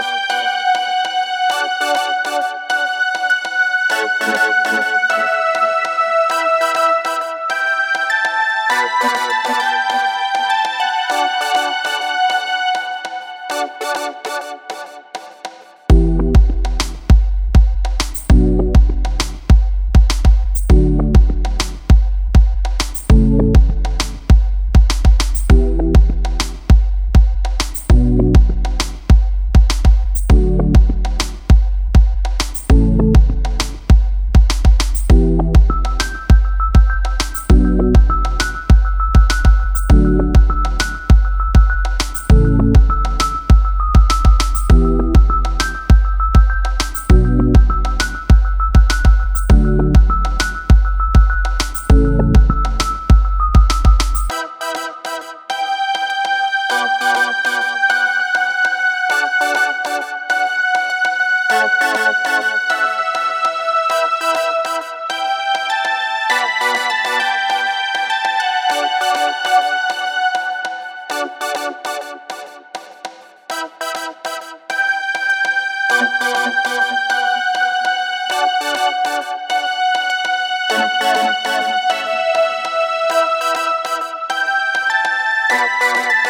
Thank you. Música